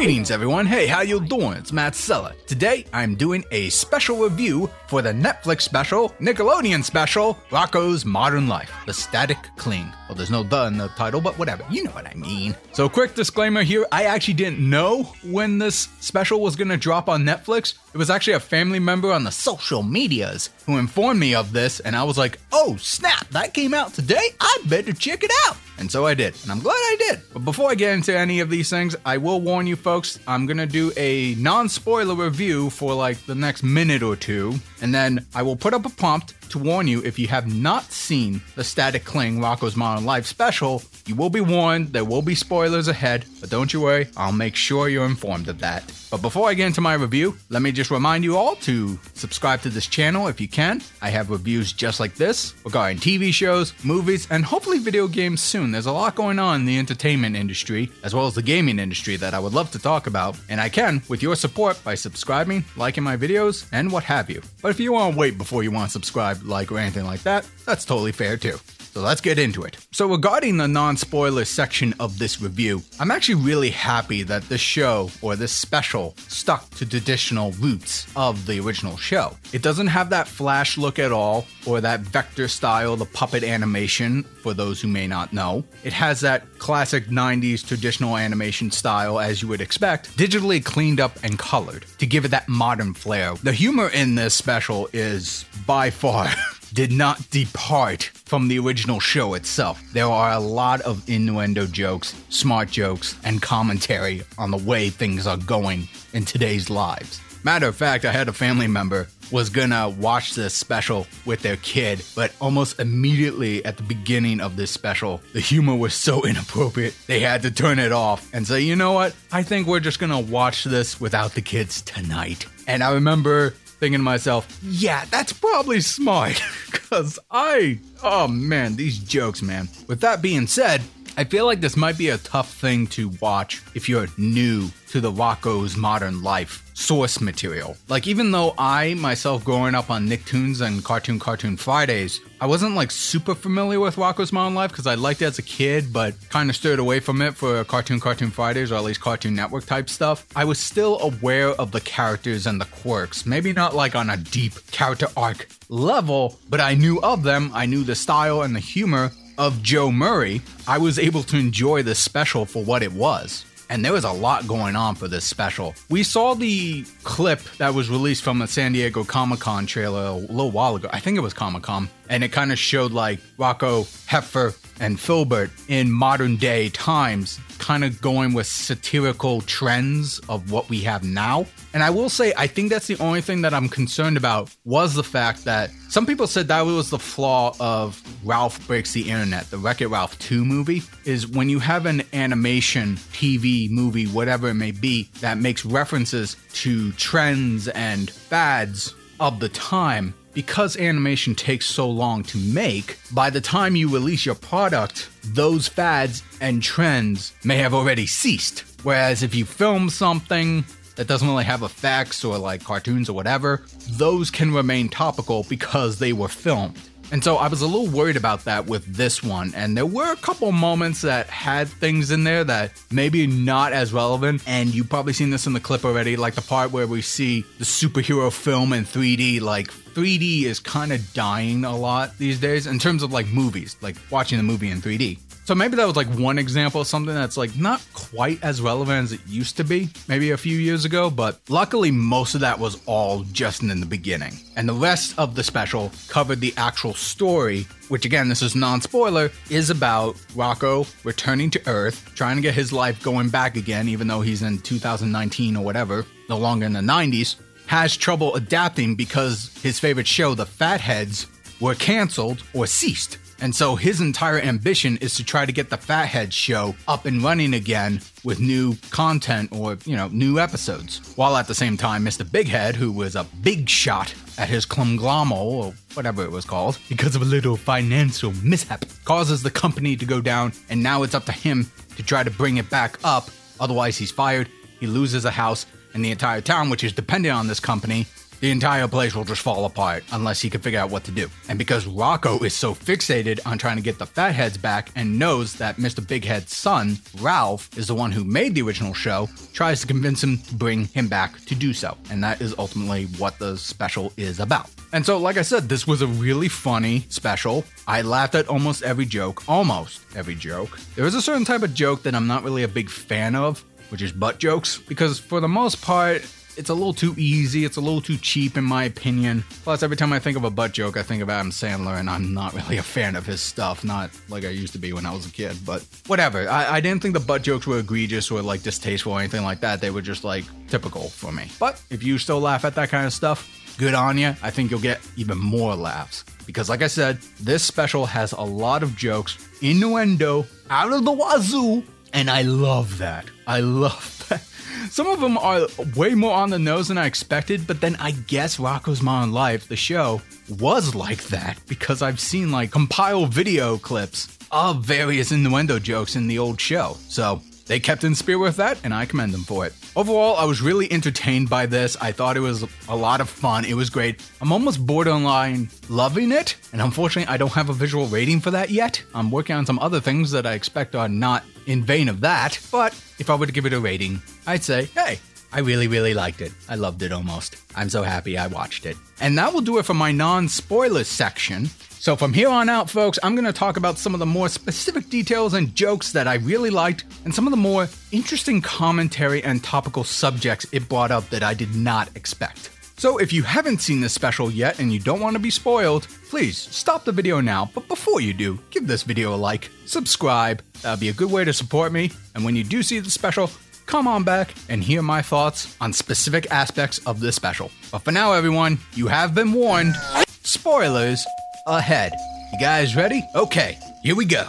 Greetings, everyone. Hey, how you doing? It's Matt Sella. Today, I'm doing a special review for the Netflix special, Nickelodeon special, Rocko's Modern Life, The Static Cling. Well, there's no the in the title, but whatever. You know what I mean. So, quick disclaimer here I actually didn't know when this special was to drop on Netflix. It was actually a family member on the social medias who informed me of this, and I was like, oh, snap, that came out today? I better check it out. And so I did, and I'm glad I did. But before I get into any of these things, I will warn you folks, I'm gonna do a non spoiler review for like the next minute or two, and then I will put up a prompt to warn you if you have not seen the Static Cling Rocko's Modern Life special, you will be warned, there will be spoilers ahead, but don't you worry, I'll make sure you're informed of that. But before I get into my review, let me just remind you all to subscribe to this channel if you can. I have reviews just like this regarding TV shows, movies, and hopefully video games soon. There's a lot going on in the entertainment industry, as well as the gaming industry, that I would love to talk about, and I can with your support by subscribing, liking my videos, and what have you. But if you want to wait before you want to subscribe, like, or anything like that, that's totally fair too. So let's get into it. So, regarding the non spoiler section of this review, I'm actually really happy that this show or this special stuck to traditional roots of the original show. It doesn't have that flash look at all or that vector style, the puppet animation, for those who may not know. It has that classic 90s traditional animation style, as you would expect, digitally cleaned up and colored to give it that modern flair. The humor in this special is by far. did not depart from the original show itself. There are a lot of innuendo jokes, smart jokes, and commentary on the way things are going in today's lives. Matter of fact, I had a family member was gonna watch this special with their kid, but almost immediately at the beginning of this special, the humor was so inappropriate, they had to turn it off and say, you know what? I think we're just gonna watch this without the kids tonight. And I remember thinking to myself, yeah, that's probably smart. Because I, oh man, these jokes, man. With that being said, I feel like this might be a tough thing to watch if you're new to the Rocko's modern life source material. Like, even though I myself growing up on Nicktoons and Cartoon Cartoon Fridays, I wasn't like super familiar with Rocko's Modern Life because I liked it as a kid, but kind of steered away from it for Cartoon Cartoon Fridays or at least Cartoon Network type stuff. I was still aware of the characters and the quirks, maybe not like on a deep character arc level, but I knew of them. I knew the style and the humor of Joe Murray. I was able to enjoy this special for what it was and there was a lot going on for this special. We saw the clip that was released from the San Diego Comic Con trailer a little while ago. I think it was Comic Con, and it kind of showed like Rocko, Heffer, and Filbert in modern day times, kind of going with satirical trends of what we have now. And I will say, I think that's the only thing that I'm concerned about was the fact that some people said that was the flaw of Ralph Breaks the Internet, the Wreck It Ralph 2 movie, is when you have an animation, TV, movie, whatever it may be, that makes references to trends and fads of the time because animation takes so long to make, by the time you release your product, those fads and trends may have already ceased. Whereas if you film something that doesn't really have effects or like cartoons or whatever, those can remain topical because they were filmed. And so I was a little worried about that with this one. And there were a couple moments that had things in there that maybe not as relevant. And you've probably seen this in the clip already, like the part where we see the superhero film in 3D. Like 3D is kind of dying a lot these days in terms of like movies, like watching the movie in 3D. So maybe that was like one example of something that's like not quite as relevant as it used to be, maybe a few years ago, but luckily most of that was all just in the beginning. And the rest of the special covered the actual story, which again, this is non spoiler, is about Rocko returning to Earth, trying to get his life going back again, even though he's in 2019 or whatever, no longer in the 90s, has trouble adapting because his favorite show, The Fatheads, were canceled or ceased. And so his entire ambition is to try to get the Fathead show up and running again with new content or, you know, new episodes. While at the same time, Mr. Bighead, who was a big shot at his Conglom-O or whatever it was called, because of a little financial mishap, causes the company to go down, and now it's up to him to try to bring it back up. Otherwise, he's fired, he loses a house, and the entire town, which is dependent on this company, the entire place will just fall apart unless he can figure out what to do. And because Rocko is so fixated on trying to get the fatheads back and knows that Mr. Big Head's son, Ralph, is the one who made the original show, tries to convince him to bring him back to do so. And that is ultimately what the special is about. And so, like I said, this was a really funny special. I laughed at almost every joke, almost every joke. There is a certain type of joke that I'm not really a big fan of, which is butt jokes, because for the most part, it's a little too easy. It's a little too cheap, in my opinion. Plus, every time I think of a butt joke, I think of Adam Sandler, and I'm not really a fan of his stuff. Not like I used to be when I was a kid, but whatever. I, I didn't think the butt jokes were egregious or like distasteful or anything like that. They were just like typical for me. But if you still laugh at that kind of stuff, good on you. I think you'll get even more laughs. Because, like I said, this special has a lot of jokes, innuendo, out of the wazoo, and I love that. I love that. Some of them are way more on the nose than I expected, but then I guess Rocko's Modern Life, the show, was like that because I've seen like compiled video clips of various innuendo jokes in the old show. So they kept in spirit with that, and I commend them for it. Overall, I was really entertained by this. I thought it was a lot of fun. It was great. I'm almost borderline loving it, and unfortunately, I don't have a visual rating for that yet. I'm working on some other things that I expect are not in vain of that, but if I were to give it a rating, I'd say, hey, I really, really liked it. I loved it almost. I'm so happy I watched it. And that will do it for my non spoilers section. So, from here on out, folks, I'm going to talk about some of the more specific details and jokes that I really liked, and some of the more interesting commentary and topical subjects it brought up that I did not expect. So, if you haven't seen this special yet and you don't want to be spoiled, please stop the video now. But before you do, give this video a like, subscribe, that would be a good way to support me. And when you do see the special, come on back and hear my thoughts on specific aspects of this special. But for now, everyone, you have been warned. Spoilers ahead. You guys ready? Okay, here we go.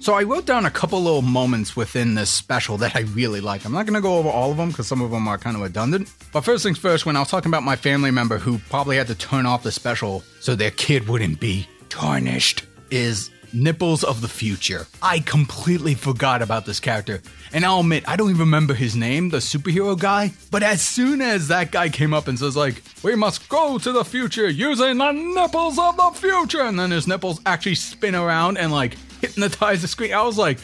So I wrote down a couple little moments within this special that I really like. I'm not going to go over all of them because some of them are kind of redundant. But first things first, when I was talking about my family member who probably had to turn off the special so their kid wouldn't be tarnished, is Nipples of the Future. I completely forgot about this character. And I'll admit, I don't even remember his name, the superhero guy. But as soon as that guy came up and says, like, we must go to the future using the nipples of the future, and then his nipples actually spin around and, like, hypnotize the screen, I was like,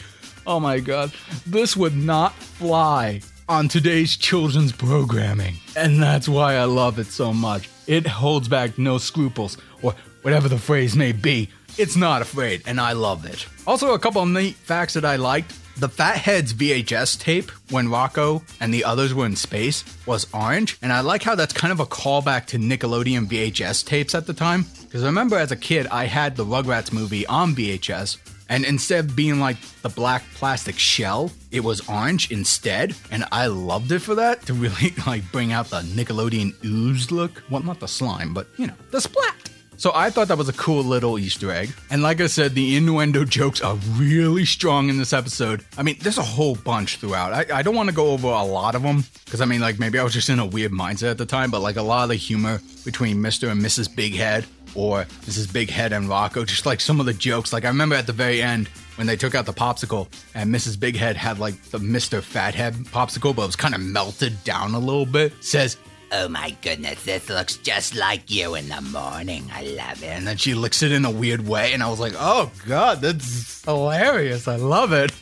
oh my god, this would not fly on today's children's programming. And that's why I love it so much. It holds back no scruples, or whatever the phrase may be. It's not afraid, and I love it. Also, a couple of neat facts that I liked. The Fatheads VHS tape, when Rocko and the others were in space, was orange, and I like how that's kind of a callback to Nickelodeon VHS tapes at the time. Because I remember as a kid, I had the Rugrats movie on VHS, and instead of being like the black plastic shell, it was orange instead. And I loved it for that to really like bring out the Nickelodeon ooze look. Well, not the slime, but you know, the splat. So I thought that was a cool little Easter egg. And like I said, the innuendo jokes are really strong in this episode. I mean, there's a whole bunch throughout. I, I don't want to go over a lot of them because I mean, like maybe I was just in a weird mindset at the time, but like a lot of the humor between Mr. and Mrs. Big Head or Mrs. Big Head and Rocko, just like some of the jokes. Like I remember at the very end when they took out the popsicle and Mrs. Big Head had like the Mr. Fathead popsicle, but it was kind of melted down a little bit. Says, Oh my goodness, this looks just like you in the morning. I love it. And then she licks it in a weird way, and I was like, oh god, that's hilarious. I love it.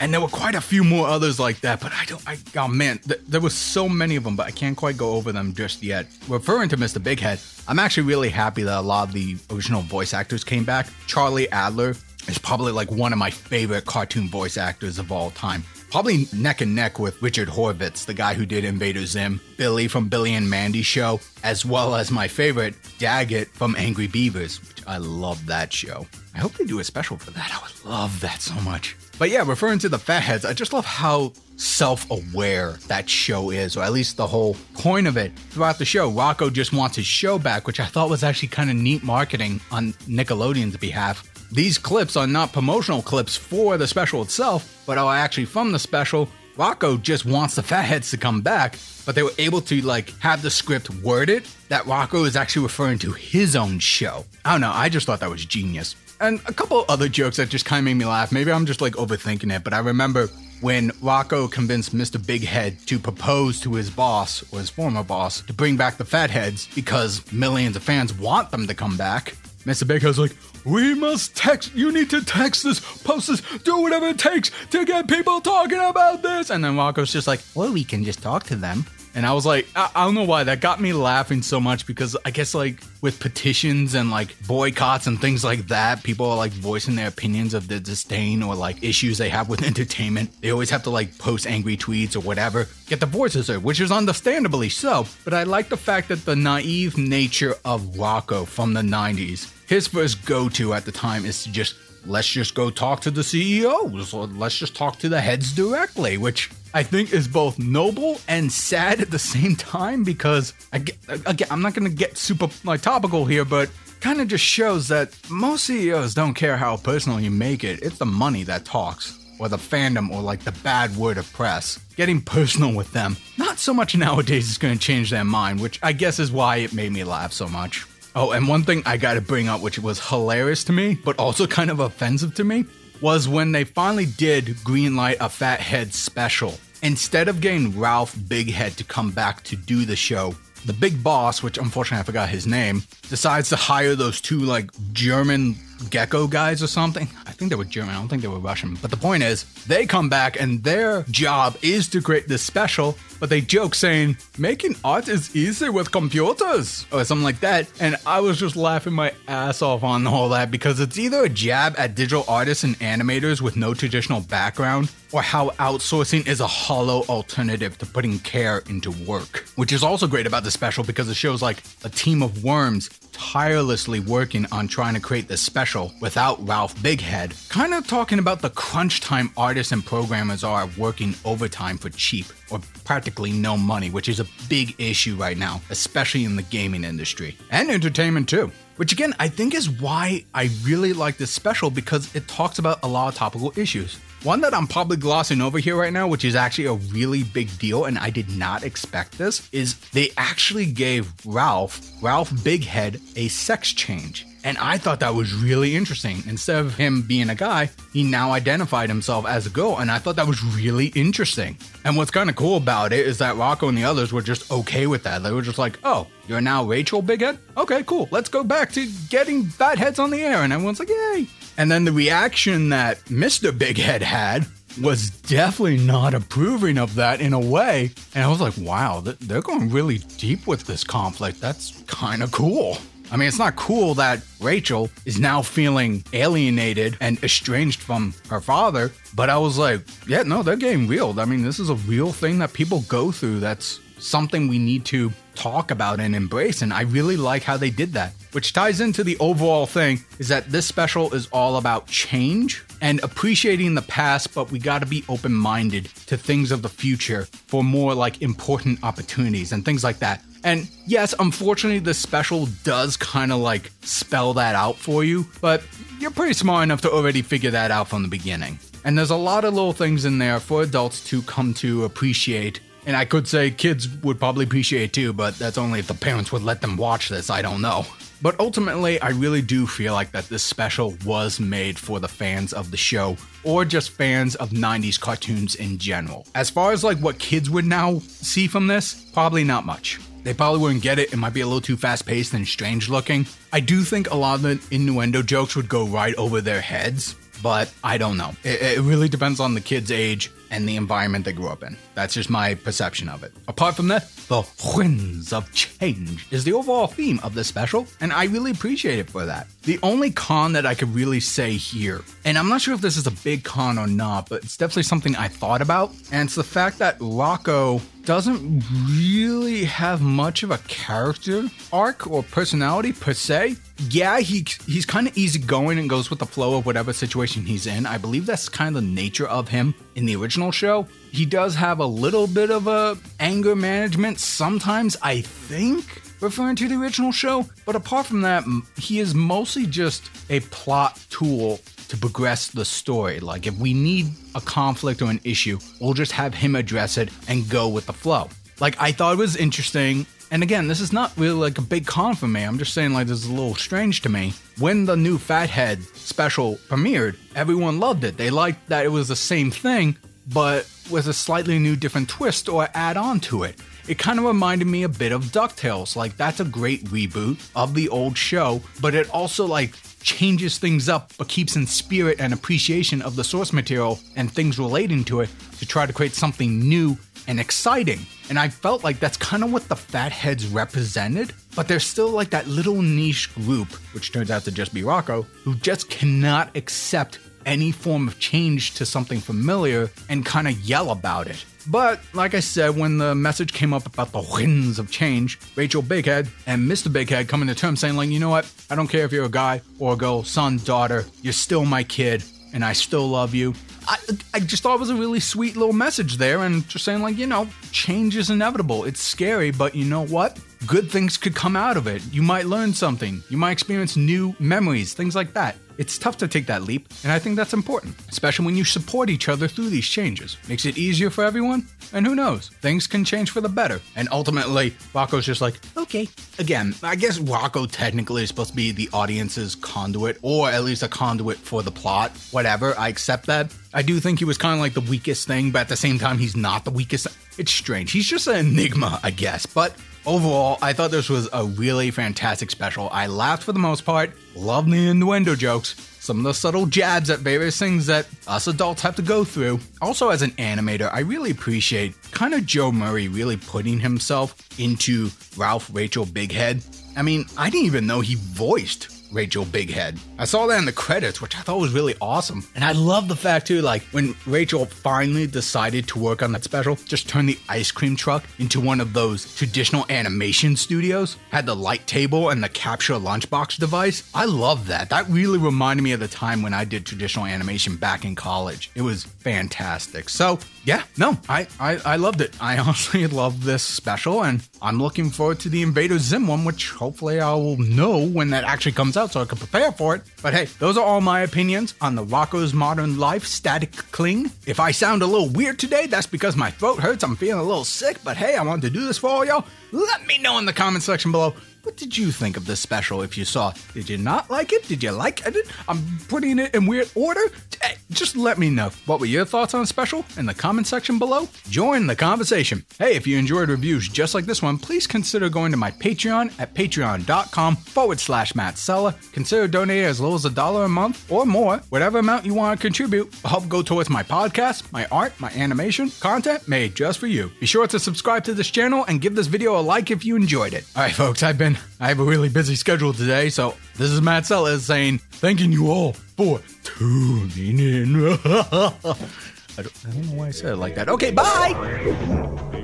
and there were quite a few more others like that, but I don't, I, oh man, th- there was so many of them, but I can't quite go over them just yet. Referring to Mr. Big Head, I'm actually really happy that a lot of the original voice actors came back. Charlie Adler is probably like one of my favorite cartoon voice actors of all time. Probably neck and neck with Richard Horvitz, the guy who did Invader Zim, Billy from Billy and Mandy Show, as well as my favorite, Daggett from Angry Beavers, which I love that show. I hope they do a special for that. I would love that so much. But yeah, referring to the Fatheads, I just love how self aware that show is, or at least the whole point of it. Throughout the show, Rocko just wants his show back, which I thought was actually kind of neat marketing on Nickelodeon's behalf. These clips are not promotional clips for the special itself, but are actually from the special. Rocko just wants the Fatheads to come back, but they were able to like have the script worded that Rocko is actually referring to his own show. I don't know, I just thought that was genius and a couple other jokes that just kind of made me laugh. Maybe I'm just like overthinking it, but I remember when Rocko convinced Mr. Big Head to propose to his boss, or his former boss, to bring back the Fatheads because millions of fans want them to come back. Mr. Big Head's like, we must text, you need to text this, post this, do whatever it takes to get people talking about this. And then Rocko's just like, well, we can just talk to them. And I was like, I, I, don't know why that got me laughing so much because I guess like with petitions and like boycotts and things like that, people are like voicing their opinions of the disdain or like issues they have with entertainment. They always have to like post angry tweets or whatever, get the voices heard, which is understandably so. But I like the fact that the naive nature of Rocko from the 90s, his first go to at the time is to just let's just go talk to the CEOs or let's just talk to the heads directly, which I think is both noble and sad at the same time because I get, again, I'm not going to get super like topical here, but kind of just shows that most CEOs don't care how personal you make it. It's the money that talks. Or the fandom, or like the bad word of press. Getting personal with them, not so much nowadays is going to change their mind, which I guess is why it made me laugh so much. Oh, and one thing I gotta bring up, which was hilarious to me, but also kind of offensive to me, was when they finally did greenlight a Fathead special. Instead of getting Ralph Bighead to come back to do the show, the big boss, which unfortunately I forgot his name, decides to hire those two like German gecko guys or something. I think they were German. I don't think they were Russian. But the point is, they come back and their job is to create this special but they joke saying, making art is easy with computers, or something like that. And I was just laughing my ass off on all that because it's either a jab at digital artists and animators with no traditional background, or how outsourcing is a hollow alternative to putting care into work. Which is also great about the special because it shows like a team of worms tirelessly working on trying to create this special without Ralph Bighead, kind of talking about the crunch time artists and programmers are working overtime for cheap or practically no money, which is a big issue right now, especially in the gaming industry and entertainment too. Which again, I think is why I really like this special because it talks about a lot of topical issues. One that I'm probably glossing over here right now, which is actually a really big deal, and I did not expect this, is they actually gave Ralph, Ralph Bighead, a sex change. And I thought that was really interesting. Instead of him being a guy, he now identified himself as a girl, and I thought that was really interesting. And what's kind of cool about it is that Rocko and the others were just okay with that. They were just like, oh, you're now Rachel Bighead? Okay, cool. Let's go back to getting fatheads on the air. And everyone's like, yay. And then the reaction that Mr. Bighead had was definitely not approving of that in a way. And I was like, wow, they're going really deep with this conflict. That's kind of cool. I mean, it's not cool that Rachel is now feeling alienated and estranged from her father, but I was like, yeah, no, they're getting real. I mean, this is a real thing that people go through that's something we need to talk about and embrace. And I really like how they did that. Which ties into the overall thing is that this special is all about change and appreciating the past, but we got to be open minded to things of the future for more like important opportunities and things like that. And yes, unfortunately, the special does kind of like spell that out for you, but you're pretty smart enough to already figure that out from the beginning. And there's a lot of little things in there for adults to come to appreciate and I could say kids would probably appreciate too, but that's only if the parents would let them watch this. I don't know. But ultimately, I really do feel like that this special was made for the fans of the show or just fans of 90s cartoons in general. As far as like what kids would now see from this, probably not much. They probably wouldn't get it. It might be a little too fast paced and strange looking. I do think a lot of the innuendo jokes would go right over their heads, but I don't know. It, it really depends on the kid's age and the environment they grew up in. That's just my perception of it. Apart from that, the winds of change is the overall theme of this special, and I really appreciate it for that. The only con that I could really say here, and I'm not sure if this is a big con or not, but it's definitely something I thought about, and it's the fact that Rocko doesn't really have much of a character arc or personality per se. Yeah, he he's kind of easygoing and goes with the flow of whatever situation he's in. I believe that's kind of the nature of him in the original show. He does have a little bit of a anger management sometimes, I think, referring to the original show, but apart from that, he is mostly just a plot tool to progress the story. Like, if we need a conflict or an issue, we'll just have him address it and go with the flow. Like, I thought it was interesting. And again, this is not really like a big con for me. I'm just saying, like, this is a little strange to me. When the new Fathead special premiered, everyone loved it. They liked that it was the same thing, but with a slightly new, different twist or add on to it. It kind of reminded me a bit of DuckTales. Like, that's a great reboot of the old show, but it also, like, changes things up but keeps in spirit and appreciation of the source material and things relating to it to try to create something new and exciting. And I felt like that's kind of what the Fatheads represented, but there's still like that little niche group, which turns out to just be Rocko, who just cannot accept any form of change to something familiar and kind of yell about it. But like I said, when the message came up about the winds of change, Rachel Bighead and Mr. Bighead coming to terms saying, like, you know what? I don't care if you're a guy or a girl, son, daughter, you're still my kid, and I still love you. I, I just thought it was a really sweet little message there, and just saying, like, you know, change is inevitable. It's scary, but you know what? Good things could come out of it. You might learn something, you might experience new memories, things like that. It's tough to take that leap, and I think that's important, especially when you support each other through these changes. Makes it easier for everyone, and who knows, things can change for the better. And ultimately, Rocko's just like, okay. Again, I guess Rocko technically is supposed to be the audience's conduit, or at least a conduit for the plot. Whatever, I accept that. I do think he was kind of like the weakest thing, but at the same time, he's not the weakest. It's strange. He's just an enigma, I guess. But overall, I thought this was a really fantastic special. I laughed for the most part, loved the innuendo jokes, some of the subtle jabs at various things that us adults have to go through. Also, as an animator, I really appreciate kind of Joe Murray really putting himself into Ralph Rachel Bighead. I mean, I didn't even know he voiced Rachel Bighead. I saw that in the credits, which I thought was really awesome. And I love the fact too, like when Rachel finally decided to work on that special, just turn the ice cream truck into one of those traditional animation studios, had the light table and the capture lunchbox device. I love that. That really reminded me of the time when I did traditional animation back in college. It was fantastic. So yeah, no, I, I, I loved it. I honestly love this special, and I'm looking forward to the Invader Zim one, which hopefully I will know when that actually comes out so I can prepare for it. But hey, those are all my opinions on the Rocko's Modern Life Static Cling. If I sound a little weird today, that's because my throat hurts. I'm feeling a little sick, but hey, I wanted to do this for all y'all. Let me know in the comment section below. What did you think of this special if you saw? Did you not like it? Did you like it? I'm putting it in weird order. Hey, just let me know. What were your thoughts on special in the comment section below? Join the conversation. Hey, if you enjoyed reviews just like this one, please consider going to my Patreon at patreon.com forward slash Matt Sella. Consider donating as little as a dollar a month or more, whatever amount you want to contribute, will help go towards my podcast, my art, my animation, content made just for you. Be sure to subscribe to this channel and give this video a like if you enjoyed it. All right, folks, I've been I have a really busy schedule today, so this is Matt Sellers saying, thanking you all for tuning in. I, don't, I don't know why I said it like that. Okay, bye!